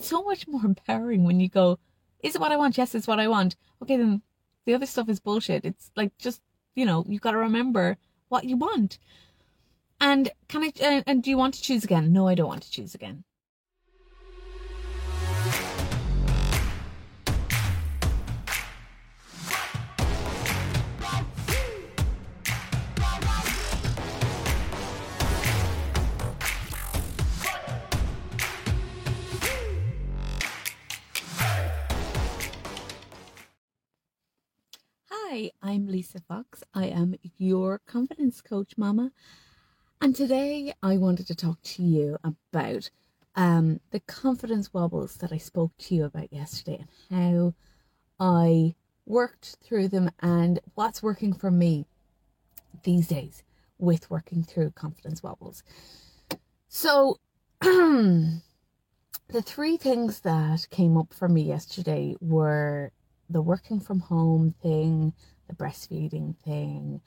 So much more empowering when you go, is it what I want? Yes, it's what I want. Okay, then the other stuff is bullshit. It's like just, you know, you've got to remember what you want. And can I, uh, and do you want to choose again? No, I don't want to choose again. Hi, I'm Lisa Fox. I am your confidence coach, Mama. And today I wanted to talk to you about um, the confidence wobbles that I spoke to you about yesterday and how I worked through them and what's working for me these days with working through confidence wobbles. So, the three things that came up for me yesterday were the working from home thing, the breastfeeding thing,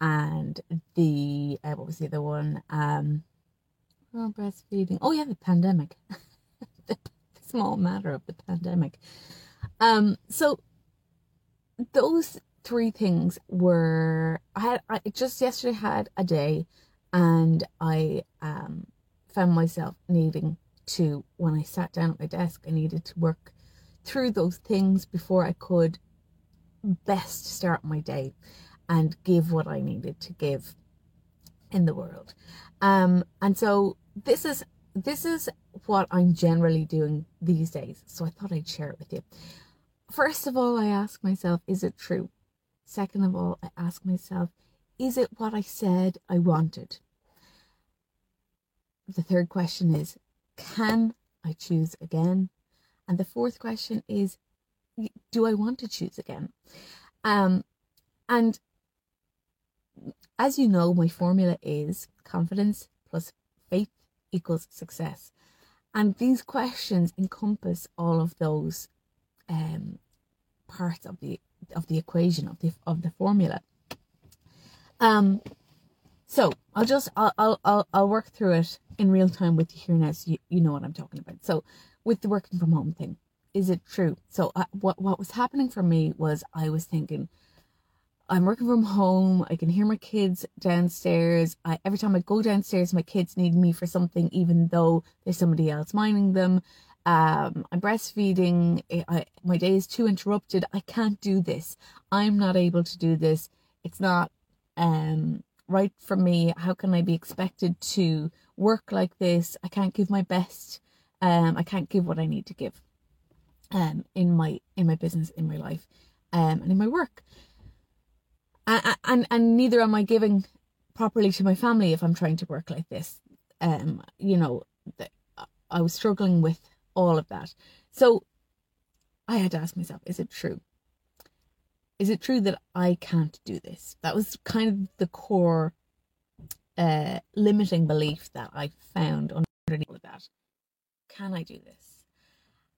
and the uh, what was the other one? Um, oh, breastfeeding. Oh yeah, the pandemic. the, the small matter of the pandemic. Um, so those three things were I had I just yesterday had a day, and I um found myself needing to when I sat down at my desk, I needed to work through those things before I could best start my day and give what I needed to give in the world. Um, and so this is this is what I'm generally doing these days. So I thought I'd share it with you. First of all, I ask myself, is it true? Second of all, I ask myself, is it what I said I wanted? The third question is, can I choose again? And the fourth question is, do I want to choose again? Um, and as you know, my formula is confidence plus faith equals success. And these questions encompass all of those um, parts of the of the equation of the of the formula. Um, so I'll just I'll I'll I'll, I'll work through it in real time with you here now, so you, you know what I'm talking about. So with the working from home thing. Is it true? So uh, what what was happening for me was I was thinking, I'm working from home. I can hear my kids downstairs. I, every time I go downstairs, my kids need me for something, even though there's somebody else minding them. Um, I'm breastfeeding. I, my day is too interrupted. I can't do this. I'm not able to do this. It's not um, right for me. How can I be expected to work like this? I can't give my best um, I can't give what I need to give um, in my in my business, in my life, um, and in my work. And, and and neither am I giving properly to my family if I'm trying to work like this. Um, you know, I was struggling with all of that. So I had to ask myself, is it true? Is it true that I can't do this? That was kind of the core uh, limiting belief that I found underneath all of that can I do this?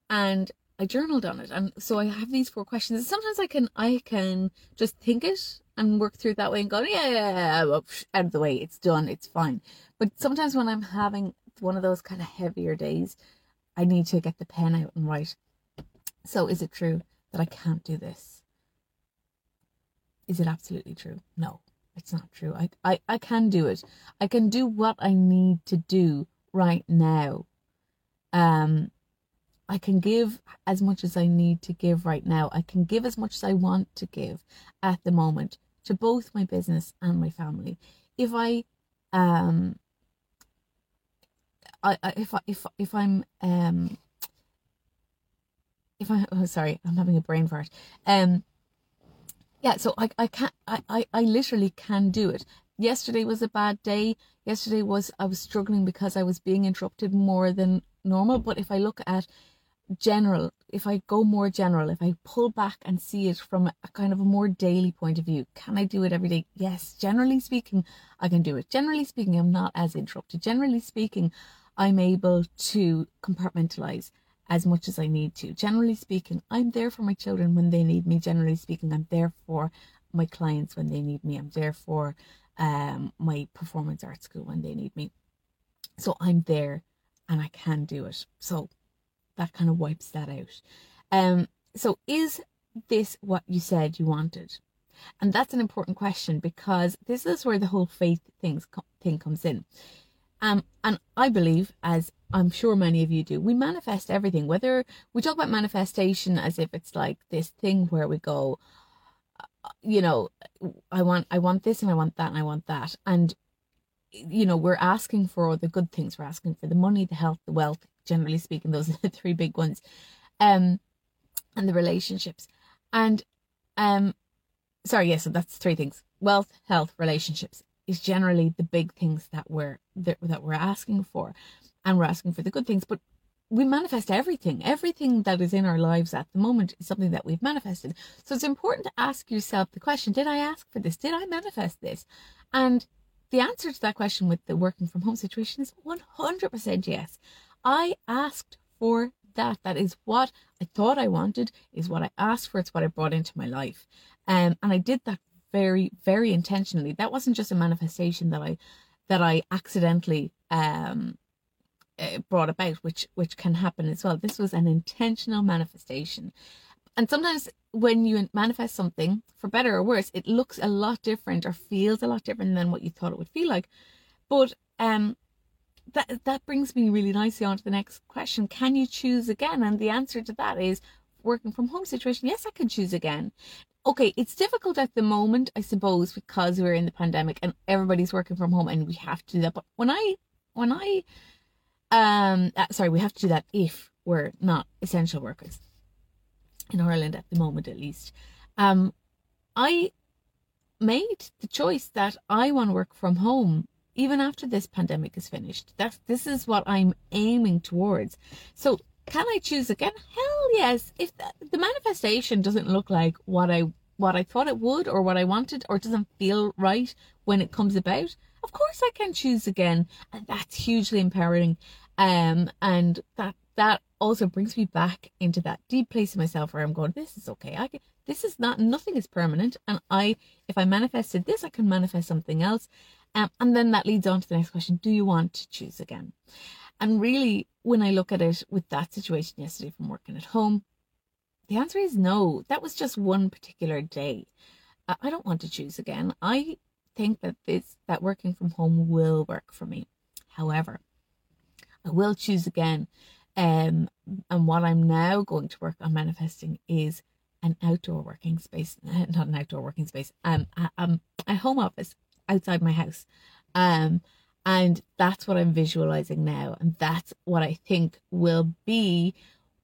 And I journaled on it. And so I have these four questions. And sometimes I can I can just think it and work through that way and go, yeah, yeah, yeah, out of the way, it's done, it's fine. But sometimes when I'm having one of those kind of heavier days, I need to get the pen out and write. So is it true that I can't do this? Is it absolutely true? No, it's not true. I, I, I can do it. I can do what I need to do right now um, I can give as much as I need to give right now. I can give as much as I want to give at the moment to both my business and my family. If I um I, I if I if if I'm um if I oh sorry, I'm having a brain fart. Um yeah, so I I can't I, I, I literally can do it. Yesterday was a bad day. Yesterday was I was struggling because I was being interrupted more than normal. But if I look at general, if I go more general, if I pull back and see it from a kind of a more daily point of view, can I do it every day? Yes, generally speaking, I can do it. Generally speaking, I'm not as interrupted. Generally speaking, I'm able to compartmentalize as much as I need to. Generally speaking, I'm there for my children when they need me. Generally speaking, I'm there for my clients when they need me. I'm there for um, my performance art school when they need me. So I'm there and I can do it. So that kind of wipes that out. Um, so is this what you said you wanted? And that's an important question because this is where the whole faith things thing comes in. Um, and I believe, as I'm sure many of you do, we manifest everything. Whether we talk about manifestation as if it's like this thing where we go, uh, you know, I want, I want this, and I want that, and I want that, and you know, we're asking for the good things. We're asking for the money, the health, the wealth. Generally speaking, those are the three big ones, um, and the relationships. And um, sorry, yes, so that's three things: wealth, health, relationships is generally the big things that we're that, that we're asking for and we're asking for the good things but we manifest everything. Everything that is in our lives at the moment is something that we've manifested. So it's important to ask yourself the question did i ask for this? Did i manifest this? And the answer to that question with the working from home situation is 100% yes. I asked for that. That is what i thought i wanted is what i asked for. It's what i brought into my life. Um, and i did that very, very intentionally. That wasn't just a manifestation that I that I accidentally um uh, brought about, which which can happen as well. This was an intentional manifestation. And sometimes when you manifest something, for better or worse, it looks a lot different or feels a lot different than what you thought it would feel like. But um, that that brings me really nicely on to the next question: Can you choose again? And the answer to that is working from home situation. Yes, I can choose again okay, it's difficult at the moment, I suppose, because we're in the pandemic and everybody's working from home and we have to do that. But when I, when I, um, uh, sorry, we have to do that if we're not essential workers in Ireland at the moment, at least. Um, I made the choice that I want to work from home even after this pandemic is finished. That's this is what I'm aiming towards. So can I choose again? Hell yes. If the, the manifestation doesn't look like what I what I thought it would or what I wanted or doesn't feel right when it comes about, of course I can choose again. And that's hugely empowering. Um and that that also brings me back into that deep place in myself where I'm going, this is okay. I can, this is not nothing is permanent and I if I manifested this I can manifest something else. Um, and then that leads on to the next question. Do you want to choose again? And really, when I look at it with that situation yesterday from working at home, the answer is no. That was just one particular day. I don't want to choose again. I think that this that working from home will work for me. However, I will choose again. Um, and what I'm now going to work on manifesting is an outdoor working space, not an outdoor working space, um, a, um, a home office outside my house. Um, and that's what I'm visualizing now. And that's what I think will be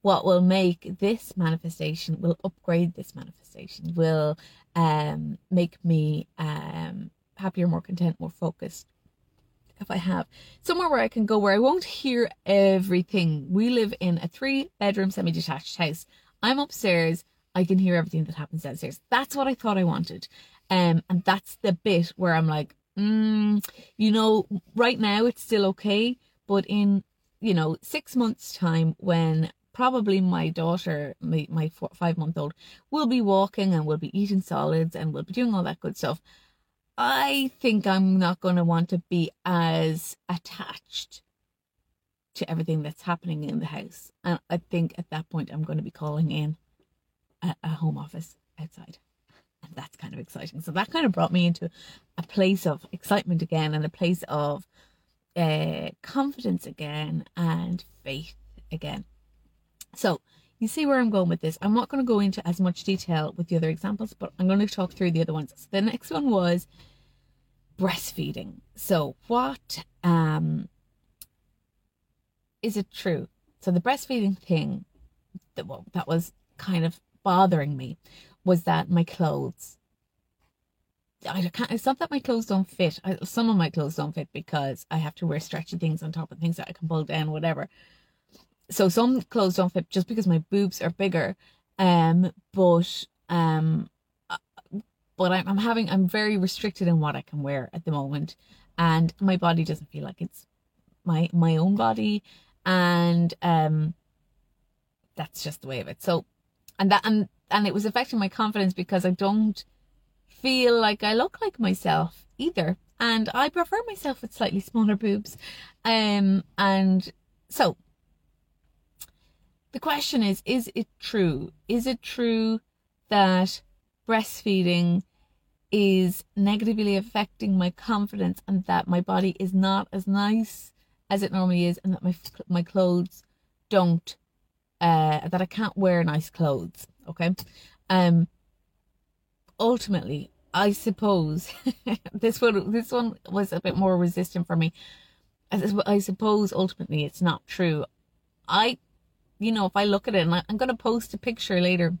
what will make this manifestation, will upgrade this manifestation, will um, make me um, happier, more content, more focused. If I have somewhere where I can go where I won't hear everything. We live in a three bedroom semi detached house. I'm upstairs. I can hear everything that happens downstairs. That's what I thought I wanted. Um, and that's the bit where I'm like, mm, you know, right now it's still okay, but in, you know, six months' time, when probably my daughter, my, my five month old, will be walking and will be eating solids and will be doing all that good stuff. I think I'm not going to want to be as attached to everything that's happening in the house. And I think at that point, I'm going to be calling in a, a home office outside and that's kind of exciting. So that kind of brought me into a place of excitement again and a place of uh, confidence again and faith again. So you see where I'm going with this. I'm not going to go into as much detail with the other examples, but I'm going to talk through the other ones. So the next one was breastfeeding. So what um is it true? So the breastfeeding thing that well, that was kind of bothering me was that my clothes I can't, it's not that my clothes don't fit. I, some of my clothes don't fit because I have to wear stretchy things on top of things that I can pull down, whatever. So some clothes don't fit just because my boobs are bigger. Um, but um, uh, but I'm, I'm having I'm very restricted in what I can wear at the moment, and my body doesn't feel like it's my my own body, and um, that's just the way of it. So, and that and and it was affecting my confidence because I don't feel like I look like myself either. And I prefer myself with slightly smaller boobs. Um, and so the question is is it true? Is it true that breastfeeding is negatively affecting my confidence and that my body is not as nice as it normally is and that my my clothes don't uh that I can't wear nice clothes okay? Um ultimately I suppose this one this one was a bit more resistant for me. I suppose ultimately it's not true. I you know if I look at it and I, I'm going to post a picture later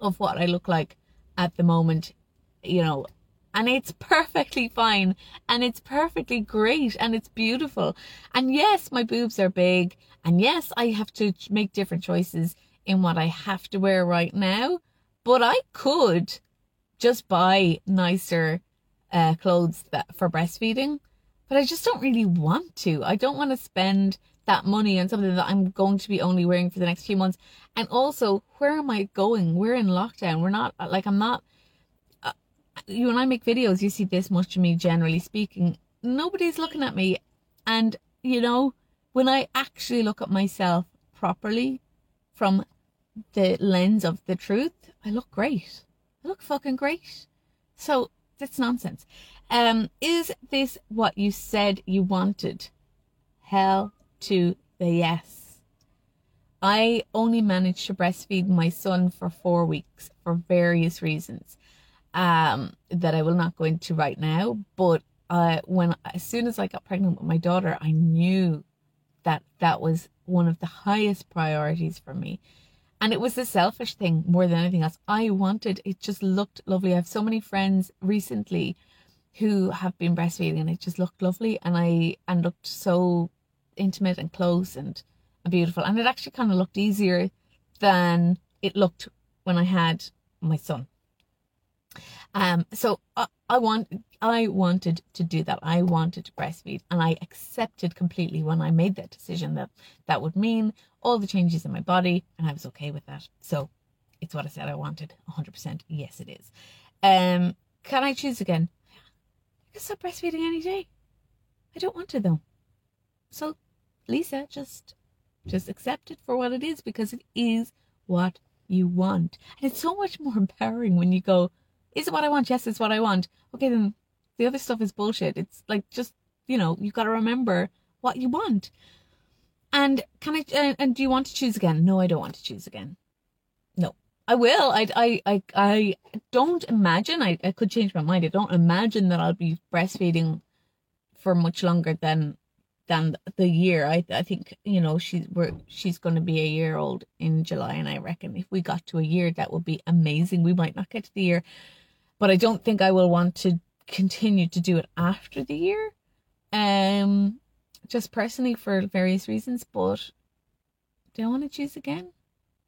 of what I look like at the moment you know, and it's perfectly fine and it's perfectly great and it's beautiful. And yes, my boobs are big and yes, I have to make different choices in what I have to wear right now, but I could just buy nicer uh, clothes that, for breastfeeding, but I just don't really want to. I don't want to spend that money on something that I'm going to be only wearing for the next few months. And also, where am I going? We're in lockdown. We're not like I'm not you when I make videos, you see this much of me generally speaking. Nobody's looking at me. And, you know, when I actually look at myself properly from the lens of the truth, I look great. I look fucking great. So that's nonsense. Um, is this what you said you wanted? Hell to the yes. I only managed to breastfeed my son for four weeks for various reasons um, that I will not go into right now. But uh, when as soon as I got pregnant with my daughter, I knew that that was one of the highest priorities for me. And it was a selfish thing more than anything else. I wanted it just looked lovely. I have so many friends recently who have been breastfeeding and it just looked lovely and I and looked so intimate and close and, and beautiful. And it actually kind of looked easier than it looked when I had my son. Um, so I, I want, I wanted to do that. I wanted to breastfeed and I accepted completely when I made that decision that that would mean all the changes in my body and I was okay with that. So it's what I said I wanted 100%. Yes, it is. Um, can I choose again? I can stop breastfeeding any day. I don't want to though. So Lisa, just, just accept it for what it is because it is what you want. And it's so much more empowering when you go, is it what I want? Yes, it's what I want. Okay, then the other stuff is bullshit. It's like just, you know, you've got to remember what you want. And can I, uh, and do you want to choose again? No, I don't want to choose again. No, I will. I, I, I, I don't imagine, I, I could change my mind. I don't imagine that I'll be breastfeeding for much longer than than the year. I I think you know she's we're she's going to be a year old in July, and I reckon if we got to a year, that would be amazing. We might not get to the year, but I don't think I will want to continue to do it after the year. Um, just personally for various reasons, but do I want to choose again?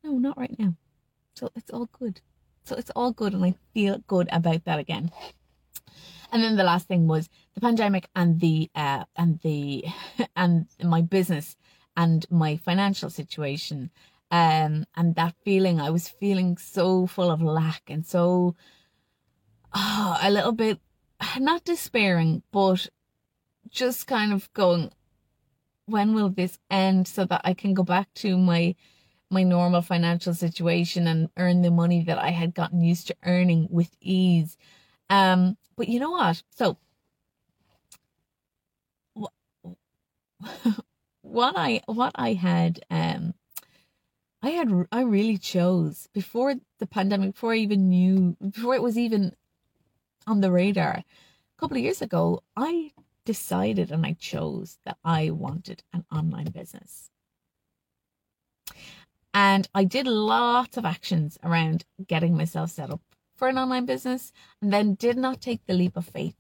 No, not right now. So it's all good. So it's all good, and I feel good about that again. And then the last thing was the pandemic and the uh and the and my business and my financial situation. Um and that feeling I was feeling so full of lack and so oh, a little bit not despairing, but just kind of going, when will this end so that I can go back to my my normal financial situation and earn the money that I had gotten used to earning with ease. Um, but you know what? So what I what I had um I had I really chose before the pandemic, before I even knew, before it was even on the radar a couple of years ago, I decided and I chose that I wanted an online business. And I did lots of actions around getting myself set up for an online business and then did not take the leap of faith.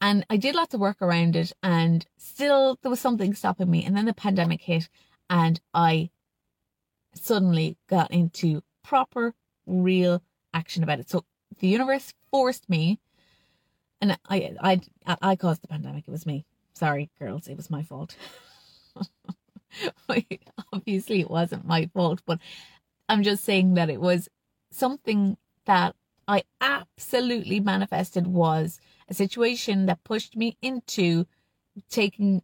And I did lots of work around it and still there was something stopping me. And then the pandemic hit and I suddenly got into proper, real action about it. So the universe forced me, and I, I, I caused the pandemic. It was me. Sorry, girls, it was my fault. Obviously, it wasn't my fault, but I'm just saying that it was something that I absolutely manifested was a situation that pushed me into taking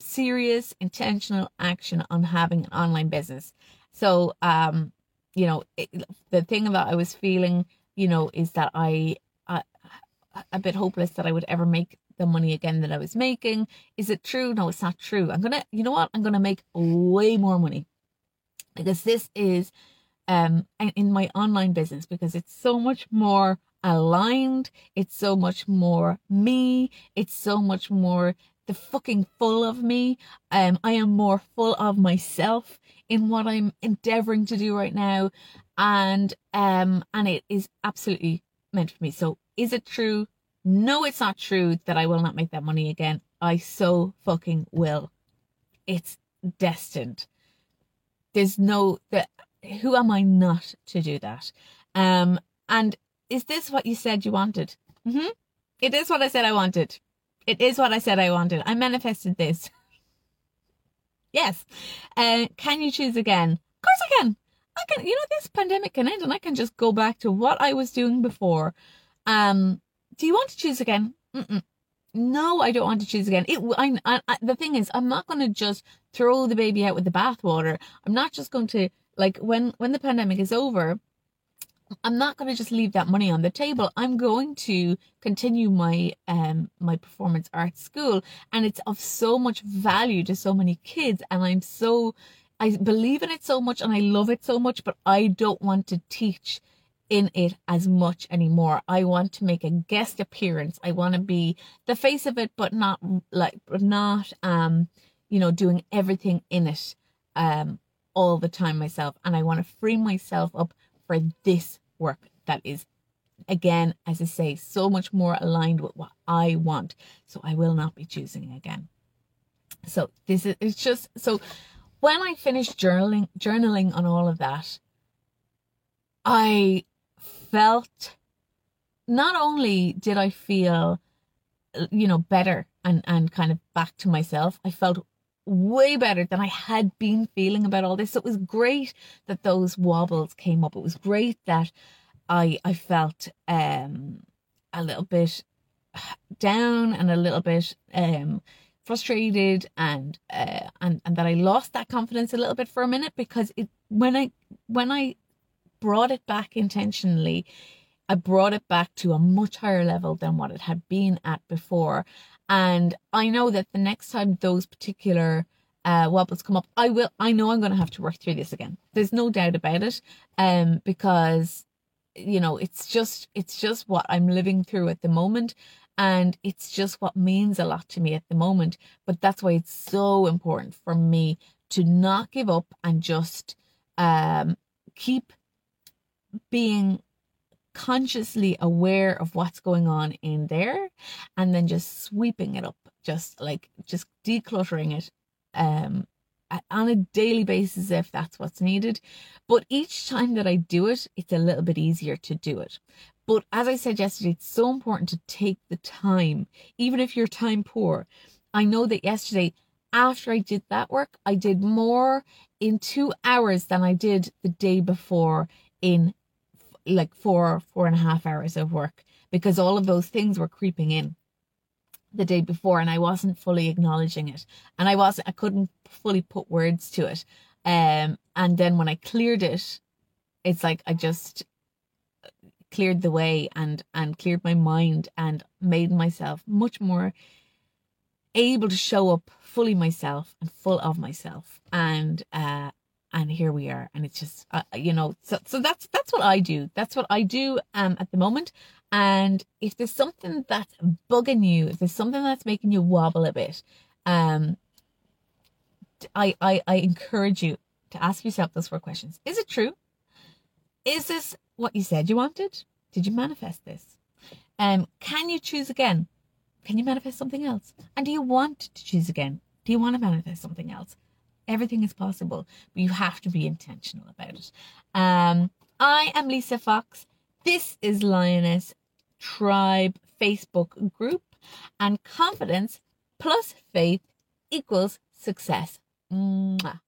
serious intentional action on having an online business. So, um, you know, it, the thing that I was feeling, you know, is that I, I, a bit hopeless that I would ever make the money again that I was making. Is it true? No, it's not true. I'm gonna, you know what? I'm gonna make way more money because this is, um, in my online business because it's so much more aligned. It's so much more me. It's so much more the fucking full of me. Um, I am more full of myself in what I'm endeavoring to do right now, and um, and it is absolutely meant for me. So, is it true? No, it's not true that I will not make that money again. I so fucking will. It's destined. There's no that. Who am I not to do that? Um, and is this what you said you wanted? Mm-hmm. It is what I said I wanted. It is what I said I wanted. I manifested this. yes. Uh, can you choose again? Of course I can. I can, you know, this pandemic can end and I can just go back to what I was doing before. Um, do you want to choose again? Mm-mm. No, I don't want to choose again. It, I, I, I, the thing is, I'm not going to just throw the baby out with the bathwater. I'm not just going to, like, when, when the pandemic is over, I'm not going to just leave that money on the table. I'm going to continue my um my performance arts school and it's of so much value to so many kids and I'm so I believe in it so much and I love it so much but I don't want to teach in it as much anymore. I want to make a guest appearance. I want to be the face of it but not like but not um you know doing everything in it um all the time myself and I want to free myself up for this work that is again as i say so much more aligned with what i want so i will not be choosing again so this is it's just so when i finished journaling journaling on all of that i felt not only did i feel you know better and and kind of back to myself i felt way better than I had been feeling about all this. So it was great that those wobbles came up. It was great that I I felt um a little bit down and a little bit um frustrated and uh and and that I lost that confidence a little bit for a minute because it when I when I brought it back intentionally I brought it back to a much higher level than what it had been at before and I know that the next time those particular uh, wobbles come up, I will, I know I'm going to have to work through this again. There's no doubt about it. Um, because, you know, it's just, it's just what I'm living through at the moment. And it's just what means a lot to me at the moment. But that's why it's so important for me to not give up and just, um, keep being consciously aware of what's going on in there and then just sweeping it up just like just decluttering it um on a daily basis if that's what's needed but each time that i do it it's a little bit easier to do it but as i said yesterday it's so important to take the time even if you're time poor i know that yesterday after i did that work i did more in two hours than i did the day before in like four, four and a half hours of work because all of those things were creeping in the day before and I wasn't fully acknowledging it. And I wasn't, I couldn't fully put words to it. Um, and then when I cleared it, it's like I just cleared the way and, and cleared my mind and made myself much more able to show up fully myself and full of myself. And, uh, and here we are. And it's just uh, you know so so that's that's what i do. That's what i do um at the moment. And if there's something that's bugging you if there's something that's making you wobble a bit um i i i encourage you to ask yourself those four questions. Is it true is this what you said you wanted did you manifest this um can you choose again can you manifest something else and do you want to choose again do you want to manifest something else Everything is possible, but you have to be intentional about it. Um, I am Lisa Fox. This is Lioness Tribe Facebook group, and confidence plus faith equals success. Mwah.